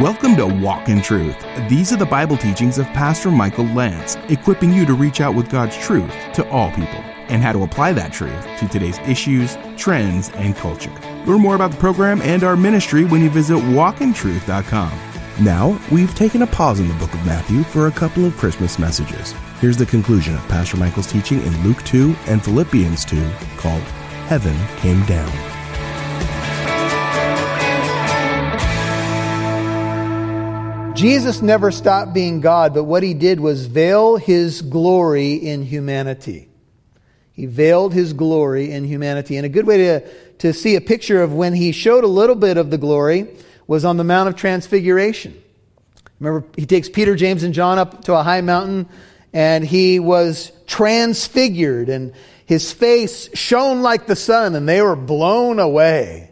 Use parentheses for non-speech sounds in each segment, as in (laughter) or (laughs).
Welcome to Walk in Truth. These are the Bible teachings of Pastor Michael Lantz, equipping you to reach out with God's truth to all people and how to apply that truth to today's issues, trends, and culture. Learn more about the program and our ministry when you visit walkintruth.com. Now, we've taken a pause in the book of Matthew for a couple of Christmas messages. Here's the conclusion of Pastor Michael's teaching in Luke 2 and Philippians 2 called Heaven Came Down. Jesus never stopped being God, but what he did was veil his glory in humanity. He veiled his glory in humanity. And a good way to, to see a picture of when he showed a little bit of the glory was on the Mount of Transfiguration. Remember, he takes Peter, James, and John up to a high mountain, and he was transfigured, and his face shone like the sun, and they were blown away.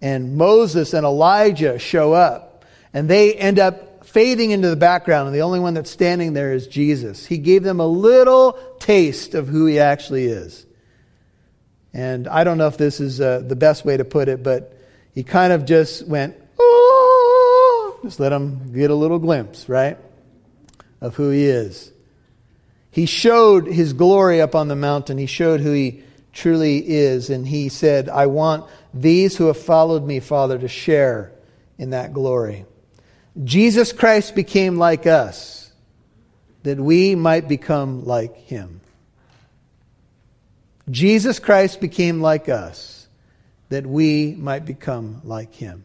And Moses and Elijah show up and they end up fading into the background, and the only one that's standing there is Jesus. He gave them a little taste of who he actually is. And I don't know if this is uh, the best way to put it, but he kind of just went, oh, just let them get a little glimpse, right, of who he is. He showed his glory up on the mountain. He showed who he truly is. And he said, I want these who have followed me, Father, to share in that glory. Jesus Christ became like us that we might become like him. Jesus Christ became like us that we might become like him.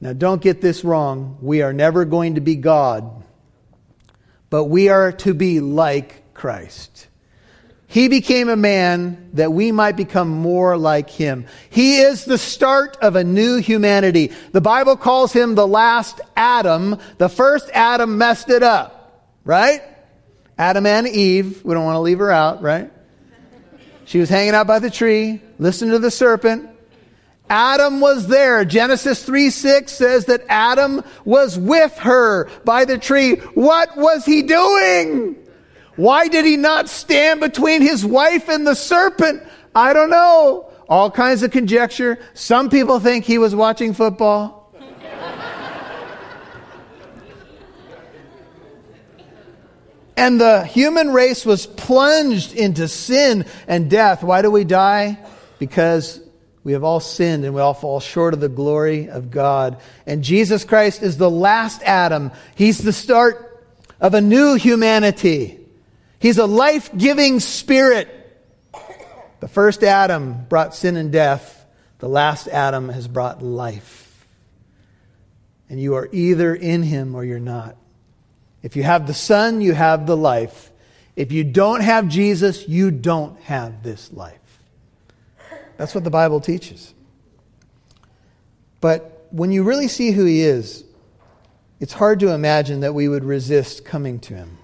Now, don't get this wrong. We are never going to be God, but we are to be like Christ. He became a man that we might become more like him. He is the start of a new humanity. The Bible calls him the last Adam. The first Adam messed it up, right? Adam and Eve. We don't want to leave her out, right? She was hanging out by the tree, listening to the serpent. Adam was there. Genesis 3 6 says that Adam was with her by the tree. What was he doing? Why did he not stand between his wife and the serpent? I don't know. All kinds of conjecture. Some people think he was watching football. and the human race was plunged into sin and death. Why do we die? Because we have all sinned and we all fall short of the glory of God. And Jesus Christ is the last Adam. He's the start of a new humanity. He's a life giving spirit. The first Adam brought sin and death, the last Adam has brought life. And you are either in him or you're not. If you have the Son, you have the life. If you don't have Jesus, you don't have this life. That's what the Bible teaches. But when you really see who he is, it's hard to imagine that we would resist coming to him.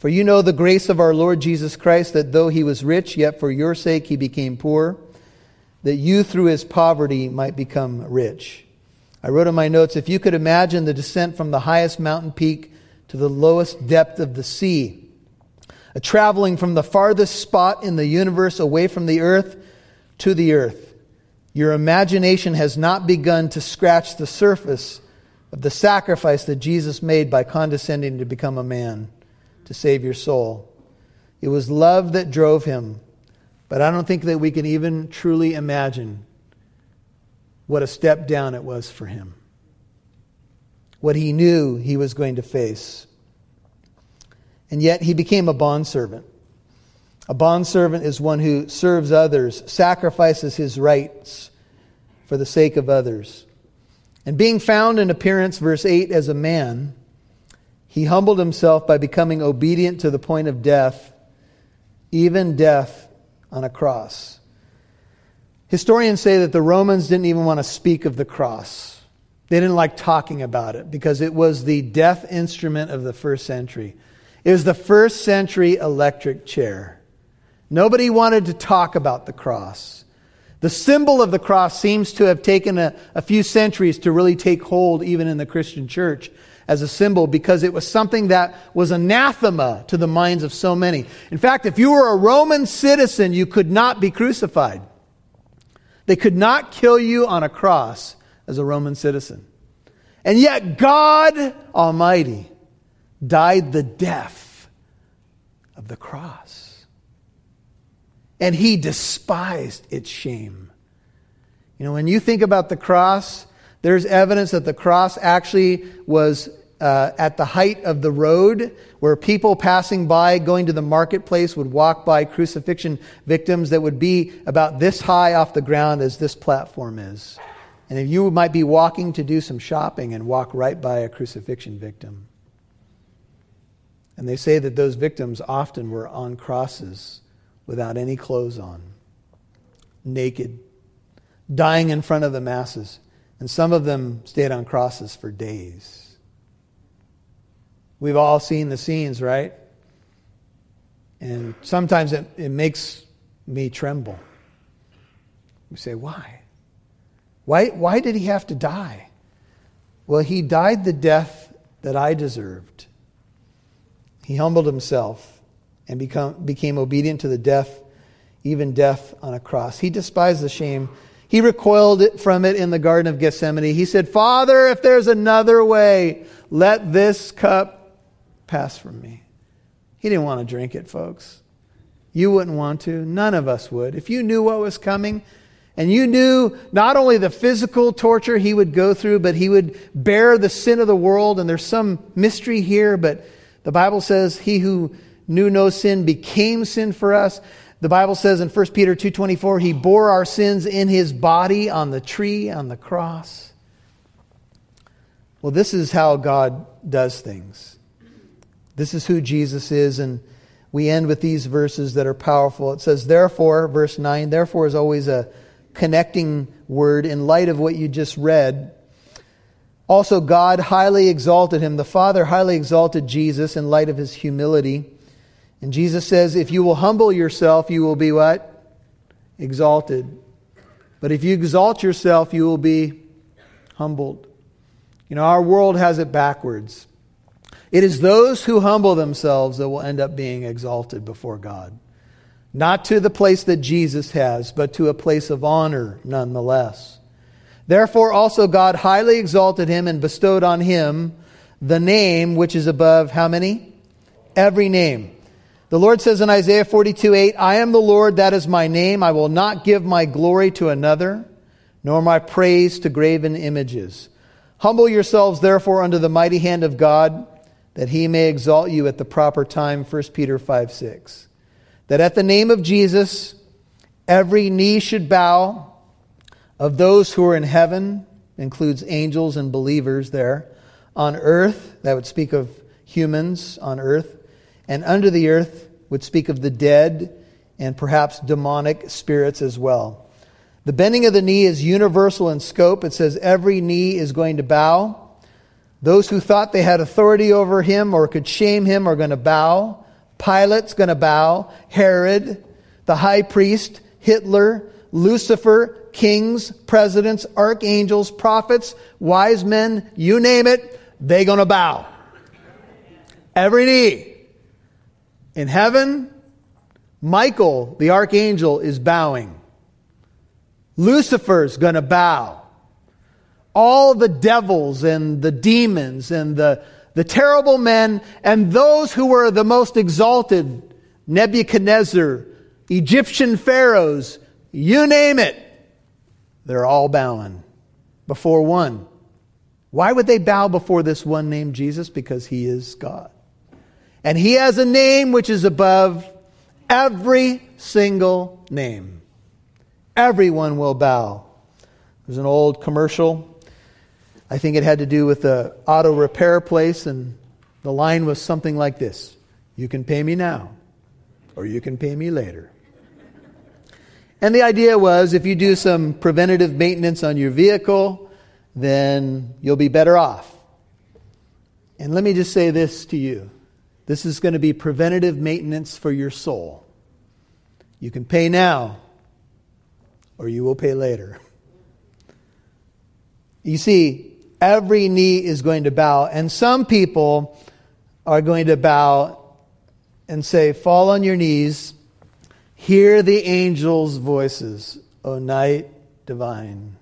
For you know the grace of our Lord Jesus Christ, that though he was rich, yet for your sake he became poor, that you through his poverty might become rich. I wrote in my notes if you could imagine the descent from the highest mountain peak to the lowest depth of the sea, a traveling from the farthest spot in the universe away from the earth to the earth, your imagination has not begun to scratch the surface of the sacrifice that Jesus made by condescending to become a man to save your soul. It was love that drove him, but I don't think that we can even truly imagine what a step down it was for him. What he knew he was going to face. And yet he became a bondservant. A bondservant is one who serves others, sacrifices his rights for the sake of others. And being found in appearance, verse 8, as a man, he humbled himself by becoming obedient to the point of death, even death on a cross. Historians say that the Romans didn't even want to speak of the cross. They didn't like talking about it because it was the death instrument of the first century. It was the first century electric chair. Nobody wanted to talk about the cross. The symbol of the cross seems to have taken a, a few centuries to really take hold even in the Christian church as a symbol because it was something that was anathema to the minds of so many. In fact, if you were a Roman citizen, you could not be crucified. They could not kill you on a cross as a Roman citizen. And yet, God Almighty died the death of the cross. And he despised its shame. You know, when you think about the cross, there's evidence that the cross actually was uh, at the height of the road where people passing by going to the marketplace would walk by crucifixion victims that would be about this high off the ground as this platform is. And if you might be walking to do some shopping and walk right by a crucifixion victim. And they say that those victims often were on crosses without any clothes on, naked, dying in front of the masses. And some of them stayed on crosses for days. We've all seen the scenes, right? And sometimes it, it makes me tremble. We say, why? Why, why did he have to die? Well, he died the death that I deserved. He humbled himself and become, became obedient to the death, even death on a cross. He despised the shame. He recoiled from it in the Garden of Gethsemane. He said, Father, if there's another way, let this cup pass from me. He didn't want to drink it, folks. You wouldn't want to. None of us would. If you knew what was coming, and you knew not only the physical torture he would go through, but he would bear the sin of the world. And there's some mystery here, but the Bible says he who knew no sin became sin for us. The Bible says in 1 Peter 2:24 he bore our sins in his body on the tree on the cross. Well, this is how God does things. This is who Jesus is and we end with these verses that are powerful. It says therefore verse 9 therefore is always a connecting word in light of what you just read. Also, God highly exalted him. The Father highly exalted Jesus in light of his humility. And Jesus says, if you will humble yourself, you will be what? Exalted. But if you exalt yourself, you will be humbled. You know, our world has it backwards. It is those who humble themselves that will end up being exalted before God. Not to the place that Jesus has, but to a place of honor nonetheless. Therefore, also God highly exalted him and bestowed on him the name which is above how many? Every name. The Lord says in Isaiah 42 8, I am the Lord, that is my name. I will not give my glory to another, nor my praise to graven images. Humble yourselves, therefore, under the mighty hand of God, that he may exalt you at the proper time. 1 Peter 5 6 that at the name of Jesus, every knee should bow of those who are in heaven, includes angels and believers there, on earth, that would speak of humans on earth, and under the earth would speak of the dead and perhaps demonic spirits as well. The bending of the knee is universal in scope. It says every knee is going to bow. Those who thought they had authority over him or could shame him are going to bow. Pilate's going to bow, Herod, the high priest, Hitler, Lucifer, kings, presidents, archangels, prophets, wise men, you name it—they're going to bow. Every knee. In heaven, Michael, the archangel, is bowing. Lucifer's going to bow. All the devils and the demons and the the terrible men, and those who were the most exalted Nebuchadnezzar, Egyptian pharaohs, you name it, they're all bowing before one. Why would they bow before this one named Jesus? Because he is God. And he has a name which is above every single name. Everyone will bow. There's an old commercial I think it had to do with the auto repair place, and the line was something like this You can pay me now, or you can pay me later. And the idea was if you do some preventative maintenance on your vehicle, then you'll be better off. And let me just say this to you this is going to be preventative maintenance for your soul. You can pay now, or you will pay later. You see, every knee is going to bow. And some people are going to bow and say, Fall on your knees, hear the angels' voices, O night divine.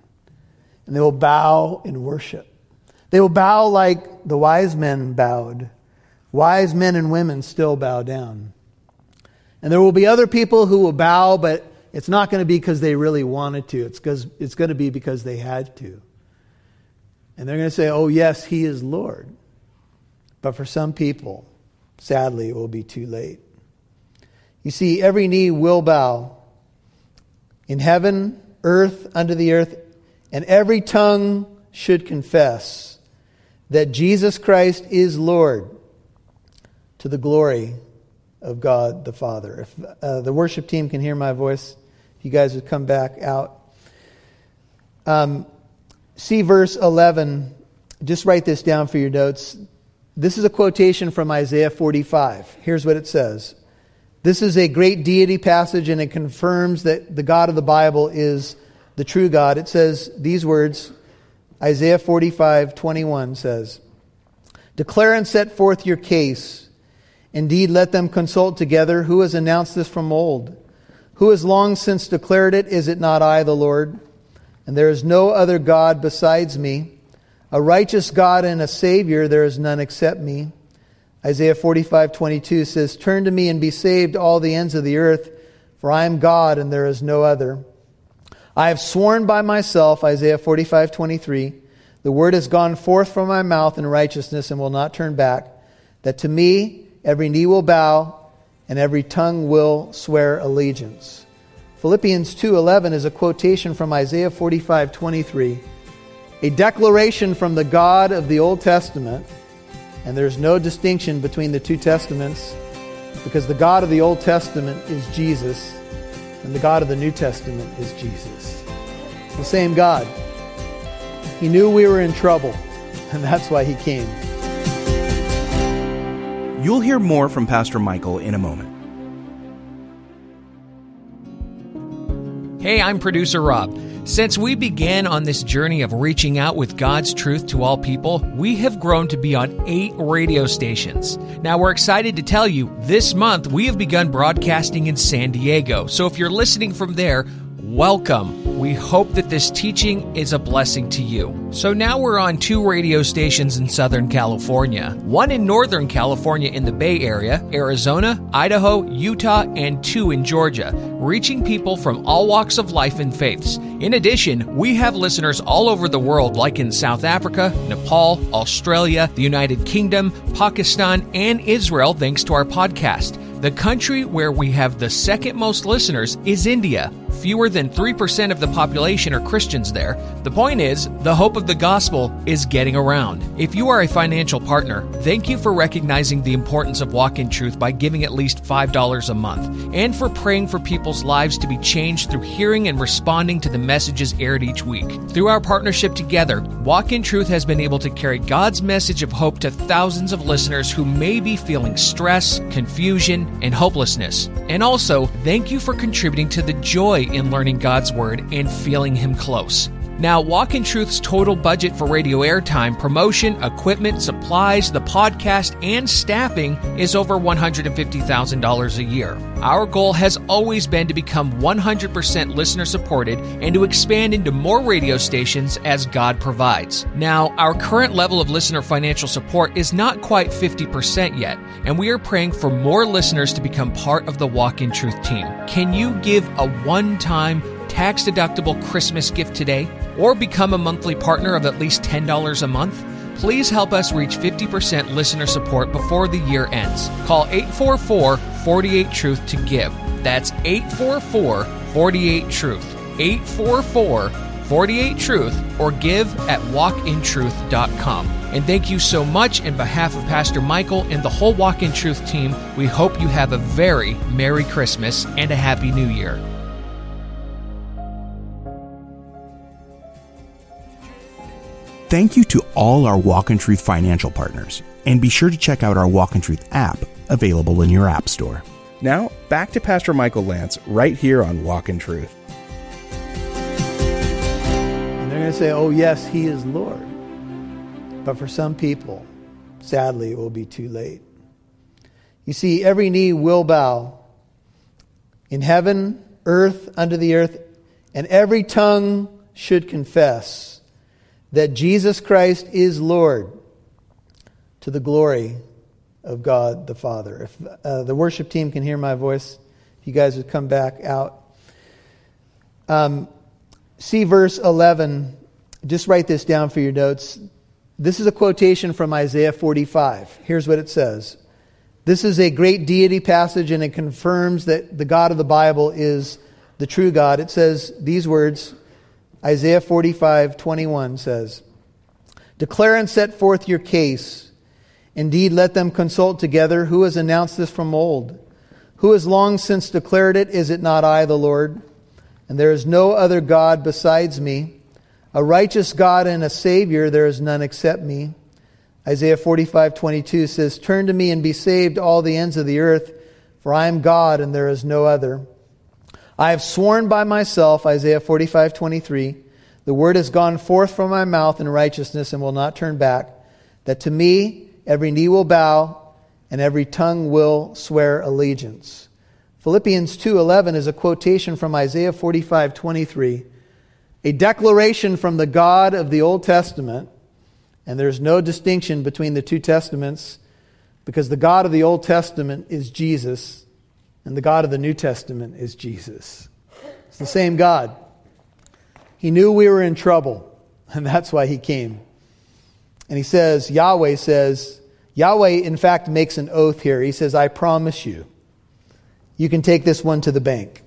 And they will bow in worship. They will bow like the wise men bowed. Wise men and women still bow down. And there will be other people who will bow, but it's not going to be because they really wanted to. It's, it's going to be because they had to. And they're going to say, oh, yes, he is Lord. But for some people, sadly, it will be too late. You see, every knee will bow in heaven, earth, under the earth, and every tongue should confess that Jesus Christ is Lord to the glory of God the Father. If uh, the worship team can hear my voice, if you guys would come back out. Um, see verse 11. Just write this down for your notes. This is a quotation from Isaiah 45. Here's what it says. This is a great deity passage, and it confirms that the God of the Bible is the true God. It says these words Isaiah 45, 21 says, Declare and set forth your case. Indeed, let them consult together. Who has announced this from old? Who has long since declared it? Is it not I, the Lord? And there is no other God besides me. A righteous God and a Savior, there is none except me. Isaiah 45, 22 says, Turn to me and be saved, all the ends of the earth, for I am God and there is no other. I have sworn by myself, Isaiah 45, 23, the word has gone forth from my mouth in righteousness and will not turn back, that to me every knee will bow and every tongue will swear allegiance. Philippians 2:11 is a quotation from Isaiah 45:23, a declaration from the God of the Old Testament, and there's no distinction between the two testaments because the God of the Old Testament is Jesus and the God of the New Testament is Jesus. the same God. He knew we were in trouble, (laughs) and that's why he came. You'll hear more from Pastor Michael in a moment. Hey, I'm producer Rob. Since we began on this journey of reaching out with God's truth to all people, we have grown to be on eight radio stations. Now, we're excited to tell you this month we have begun broadcasting in San Diego. So if you're listening from there, welcome. We hope that this teaching is a blessing to you. So now we're on two radio stations in Southern California one in Northern California in the Bay Area, Arizona, Idaho, Utah, and two in Georgia, reaching people from all walks of life and faiths. In addition, we have listeners all over the world, like in South Africa, Nepal, Australia, the United Kingdom, Pakistan, and Israel, thanks to our podcast. The country where we have the second most listeners is India. Fewer than 3% of the population are Christians there. The point is, the hope of the gospel is getting around. If you are a financial partner, thank you for recognizing the importance of Walk in Truth by giving at least $5 a month, and for praying for people's lives to be changed through hearing and responding to the messages aired each week. Through our partnership together, Walk in Truth has been able to carry God's message of hope to thousands of listeners who may be feeling stress, confusion, and hopelessness. And also, thank you for contributing to the joy in learning God's Word and feeling Him close. Now, Walk in Truth's total budget for radio airtime, promotion, equipment, supplies, the podcast, and staffing is over $150,000 a year. Our goal has always been to become 100% listener supported and to expand into more radio stations as God provides. Now, our current level of listener financial support is not quite 50% yet, and we are praying for more listeners to become part of the Walk in Truth team. Can you give a one time, tax deductible Christmas gift today? Or become a monthly partner of at least $10 a month? Please help us reach 50% listener support before the year ends. Call 844 48 Truth to give. That's 844 48 Truth. 844 48 Truth or give at walkintruth.com. And thank you so much in behalf of Pastor Michael and the whole Walk in Truth team. We hope you have a very Merry Christmas and a Happy New Year. Thank you to all our Walk in Truth financial partners, and be sure to check out our Walk in Truth app available in your App Store. Now, back to Pastor Michael Lantz right here on Walk in Truth. And they're going to say, oh, yes, he is Lord. But for some people, sadly, it will be too late. You see, every knee will bow in heaven, earth, under the earth, and every tongue should confess that Jesus Christ is Lord to the glory of God the Father. If uh, the worship team can hear my voice, if you guys would come back out. Um, see verse 11. Just write this down for your notes. This is a quotation from Isaiah 45. Here's what it says. This is a great deity passage, and it confirms that the God of the Bible is the true God. It says these words Isaiah 45, 21 says, Declare and set forth your case. Indeed, let them consult together. Who has announced this from old? Who has long since declared it? Is it not I, the Lord? And there is no other God besides me. A righteous God and a Savior, there is none except me. Isaiah 45, 22 says, Turn to me and be saved, all the ends of the earth, for I am God and there is no other. I have sworn by myself, Isaiah 45, 23, the word has gone forth from my mouth in righteousness and will not turn back, that to me every knee will bow and every tongue will swear allegiance. Philippians 2:11 is a quotation from Isaiah 45:23, a declaration from the God of the Old Testament, and there's no distinction between the two testaments because the God of the Old Testament is Jesus and the God of the New Testament is Jesus. It's the same God. He knew we were in trouble, (laughs) and that's why he came. And he says, Yahweh says, Yahweh, in fact, makes an oath here. He says, I promise you, you can take this one to the bank.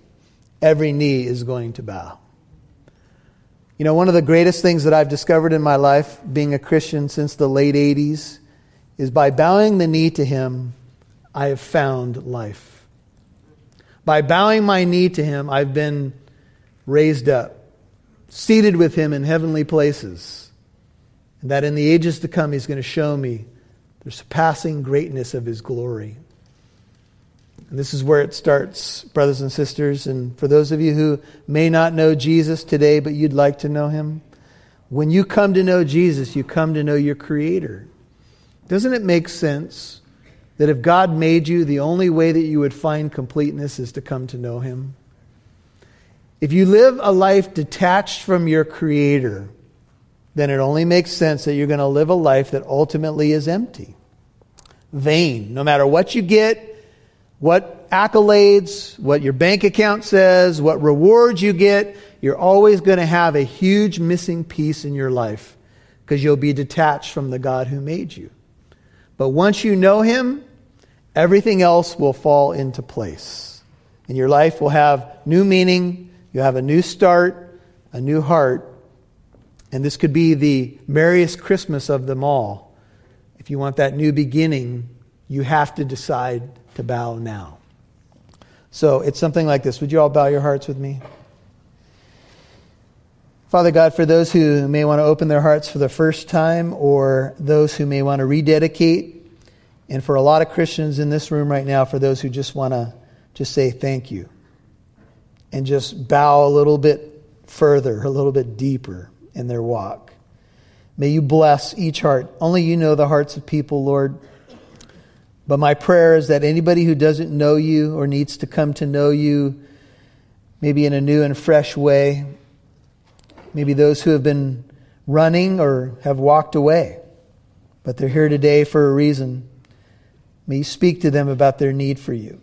Every knee is going to bow. You know, one of the greatest things that I've discovered in my life, being a Christian since the late 80s, is by bowing the knee to Him, I have found life. By bowing my knee to him, I've been raised up, seated with him in heavenly places. And that in the ages to come, he's going to show me the surpassing greatness of his glory. And this is where it starts, brothers and sisters. And for those of you who may not know Jesus today, but you'd like to know him, when you come to know Jesus, you come to know your Creator. Doesn't it make sense that if God made you, the only way that you would find completeness is to come to know Him? If you live a life detached from your Creator, then it only makes sense that you're going to live a life that ultimately is empty, vain. No matter what you get, what accolades, what your bank account says, what rewards you get, you're always going to have a huge missing piece in your life because you'll be detached from the God who made you. But once you know Him, everything else will fall into place. And your life will have new meaning, you have a new start, a new heart. And this could be the merriest Christmas of them all. If you want that new beginning, you have to decide to bow now. So it's something like this. Would you all bow your hearts with me? Father God, for those who may want to open their hearts for the first time or those who may want to rededicate, and for a lot of Christians in this room right now, for those who just want to just say thank you and just bow a little bit further, a little bit deeper in their walk. May you bless each heart. Only you know the hearts of people, Lord. But my prayer is that anybody who doesn't know you or needs to come to know you, maybe in a new and fresh way, Maybe those who have been running or have walked away, but they're here today for a reason. May you speak to them about their need for you,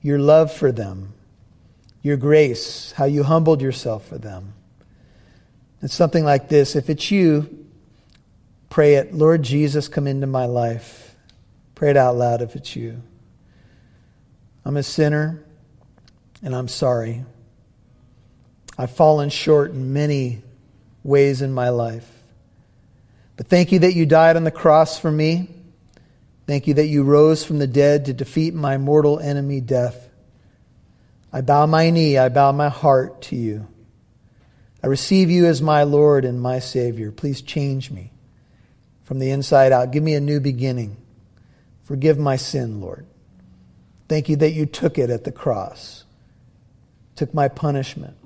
your love for them, your grace, how you humbled yourself for them. It's something like this. If it's you, pray it. Lord Jesus, come into my life. Pray it out loud if it's you. I'm a sinner and I'm sorry. I've fallen short in many ways in my life. But thank you that you died on the cross for me. Thank you that you rose from the dead to defeat my mortal enemy, death. I bow my knee, I bow my heart to you. I receive you as my Lord and my Savior. Please change me from the inside out. Give me a new beginning. Forgive my sin, Lord. Thank you that you took it at the cross, took my punishment.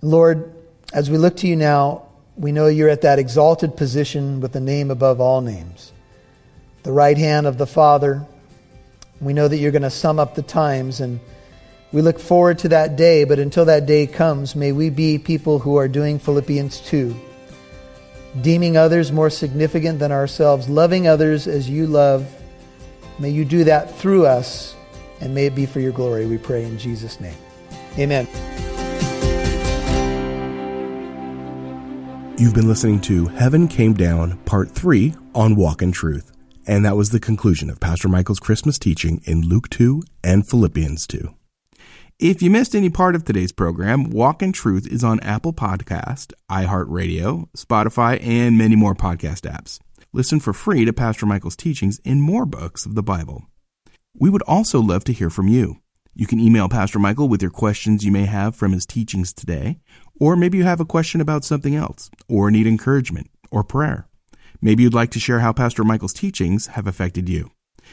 Lord, as we look to you now, we know you're at that exalted position with the name above all names, the right hand of the Father. We know that you're going to sum up the times, and we look forward to that day. But until that day comes, may we be people who are doing Philippians 2 deeming others more significant than ourselves, loving others as you love. May you do that through us, and may it be for your glory, we pray in Jesus' name. Amen. You've been listening to Heaven Came Down, Part 3 on Walk in Truth. And that was the conclusion of Pastor Michael's Christmas teaching in Luke 2 and Philippians 2. If you missed any part of today's program, Walk in Truth is on Apple Podcast, iHeartRadio, Spotify, and many more podcast apps. Listen for free to Pastor Michael's teachings in more books of the Bible. We would also love to hear from you. You can email Pastor Michael with your questions you may have from his teachings today, or maybe you have a question about something else, or need encouragement or prayer. Maybe you'd like to share how Pastor Michael's teachings have affected you.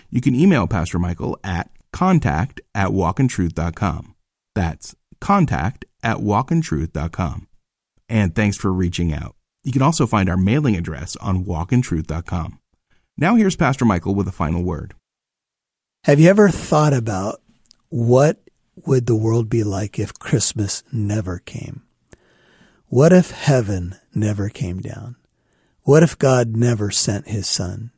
You can email Pastor Michael at contact at walkintruth.com. That's contact at walkintruth.com. And thanks for reaching out. You can also find our mailing address on walkintruth.com. Now here's Pastor Michael with a final word. Have you ever thought about what would the world be like if Christmas never came? What if heaven never came down? What if God never sent his son?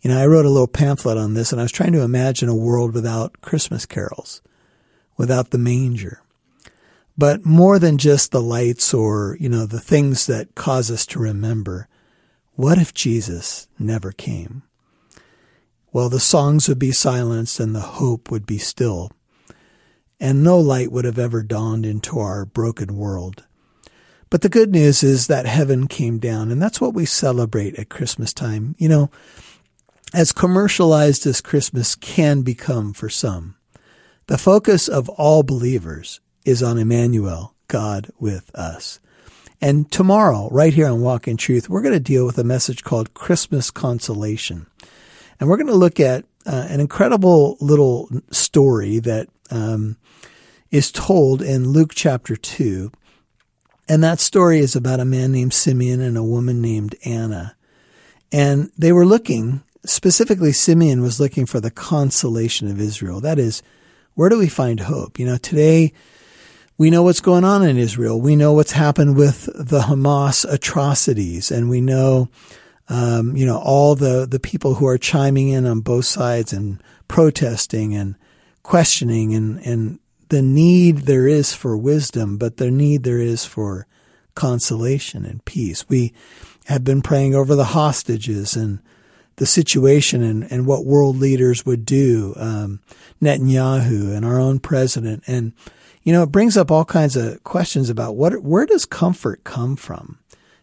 You know, I wrote a little pamphlet on this and I was trying to imagine a world without Christmas carols, without the manger. But more than just the lights or, you know, the things that cause us to remember, what if Jesus never came? Well, the songs would be silenced and the hope would be still and no light would have ever dawned into our broken world. But the good news is that heaven came down, and that's what we celebrate at Christmas time. You know, as commercialized as Christmas can become for some, the focus of all believers is on Emmanuel, God with us. And tomorrow, right here on Walk in Truth, we're going to deal with a message called Christmas Consolation. And we're going to look at uh, an incredible little story that um, is told in Luke chapter 2. And that story is about a man named Simeon and a woman named Anna. And they were looking, specifically, Simeon was looking for the consolation of Israel. That is, where do we find hope? You know, today we know what's going on in Israel. We know what's happened with the Hamas atrocities, and we know, um, you know, all the, the people who are chiming in on both sides and protesting and questioning and, and the need there is for wisdom, but the need there is for consolation and peace. We have been praying over the hostages and the situation and, and what world leaders would do, um, Netanyahu and our own president. And, you know, it brings up all kinds of questions about what, where does comfort come from?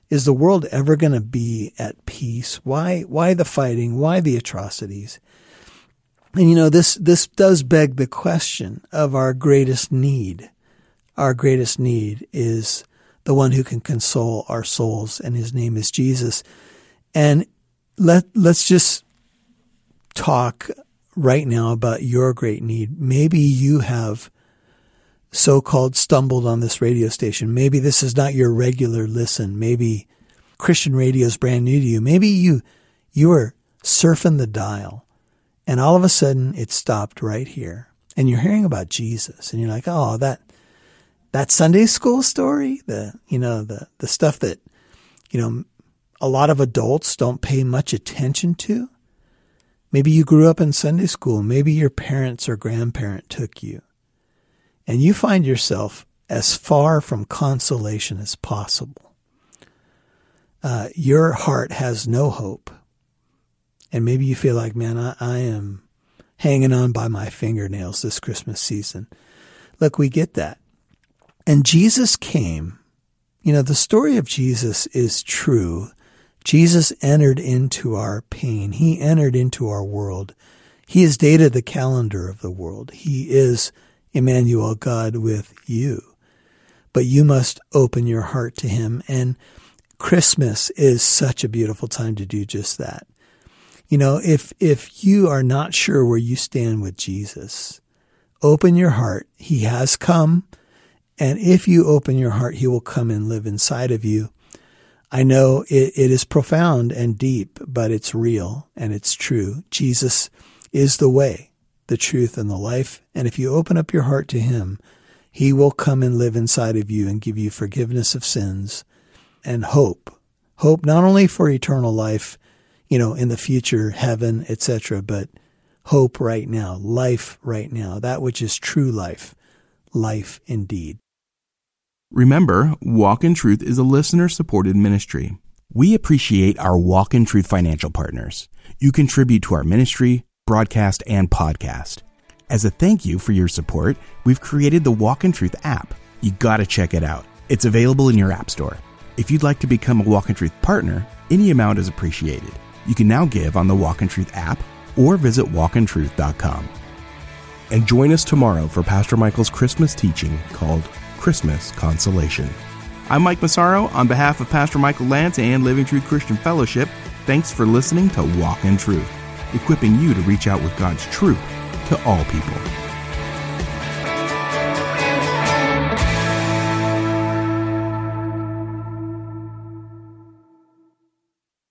Is the world ever going to be at peace? Why, why the fighting? Why the atrocities? And you know, this, this does beg the question of our greatest need. Our greatest need is the one who can console our souls, and his name is Jesus. And let, let's just talk right now about your great need. Maybe you have so-called stumbled on this radio station. Maybe this is not your regular listen. Maybe Christian radio is brand new to you. Maybe you, you are surfing the dial and all of a sudden it stopped right here. And you're hearing about Jesus and you're like, oh, that, that Sunday school story, the, you know, the, the stuff that, you know, a lot of adults don't pay much attention to. Maybe you grew up in Sunday school. Maybe your parents or grandparent took you. And you find yourself as far from consolation as possible. Uh, your heart has no hope. And maybe you feel like, man, I, I am hanging on by my fingernails this Christmas season. Look, we get that. And Jesus came. You know, the story of Jesus is true. Jesus entered into our pain. He entered into our world. He has dated the calendar of the world. He is Emmanuel, God with you. But you must open your heart to him. And Christmas is such a beautiful time to do just that. You know, if, if you are not sure where you stand with Jesus, open your heart. He has come. And if you open your heart, he will come and live inside of you. I know it, it is profound and deep, but it's real and it's true. Jesus is the way, the truth, and the life. And if you open up your heart to him, he will come and live inside of you and give you forgiveness of sins and hope, Hope not only for eternal life, you know, in the future, heaven, etc., but hope right now, life right now, that which is true life, life indeed. Remember, Walk in Truth is a listener supported ministry. We appreciate our Walk in Truth financial partners. You contribute to our ministry, broadcast, and podcast. As a thank you for your support, we've created the Walk in Truth app. You gotta check it out. It's available in your app store. If you'd like to become a Walk in Truth partner, any amount is appreciated. You can now give on the Walk in Truth app or visit walkintruth.com. And join us tomorrow for Pastor Michael's Christmas teaching called Christmas Consolation. I'm Mike Massaro on behalf of Pastor Michael Lantz and Living Truth Christian Fellowship. Thanks for listening to Walk in Truth, equipping you to reach out with God's truth to all people.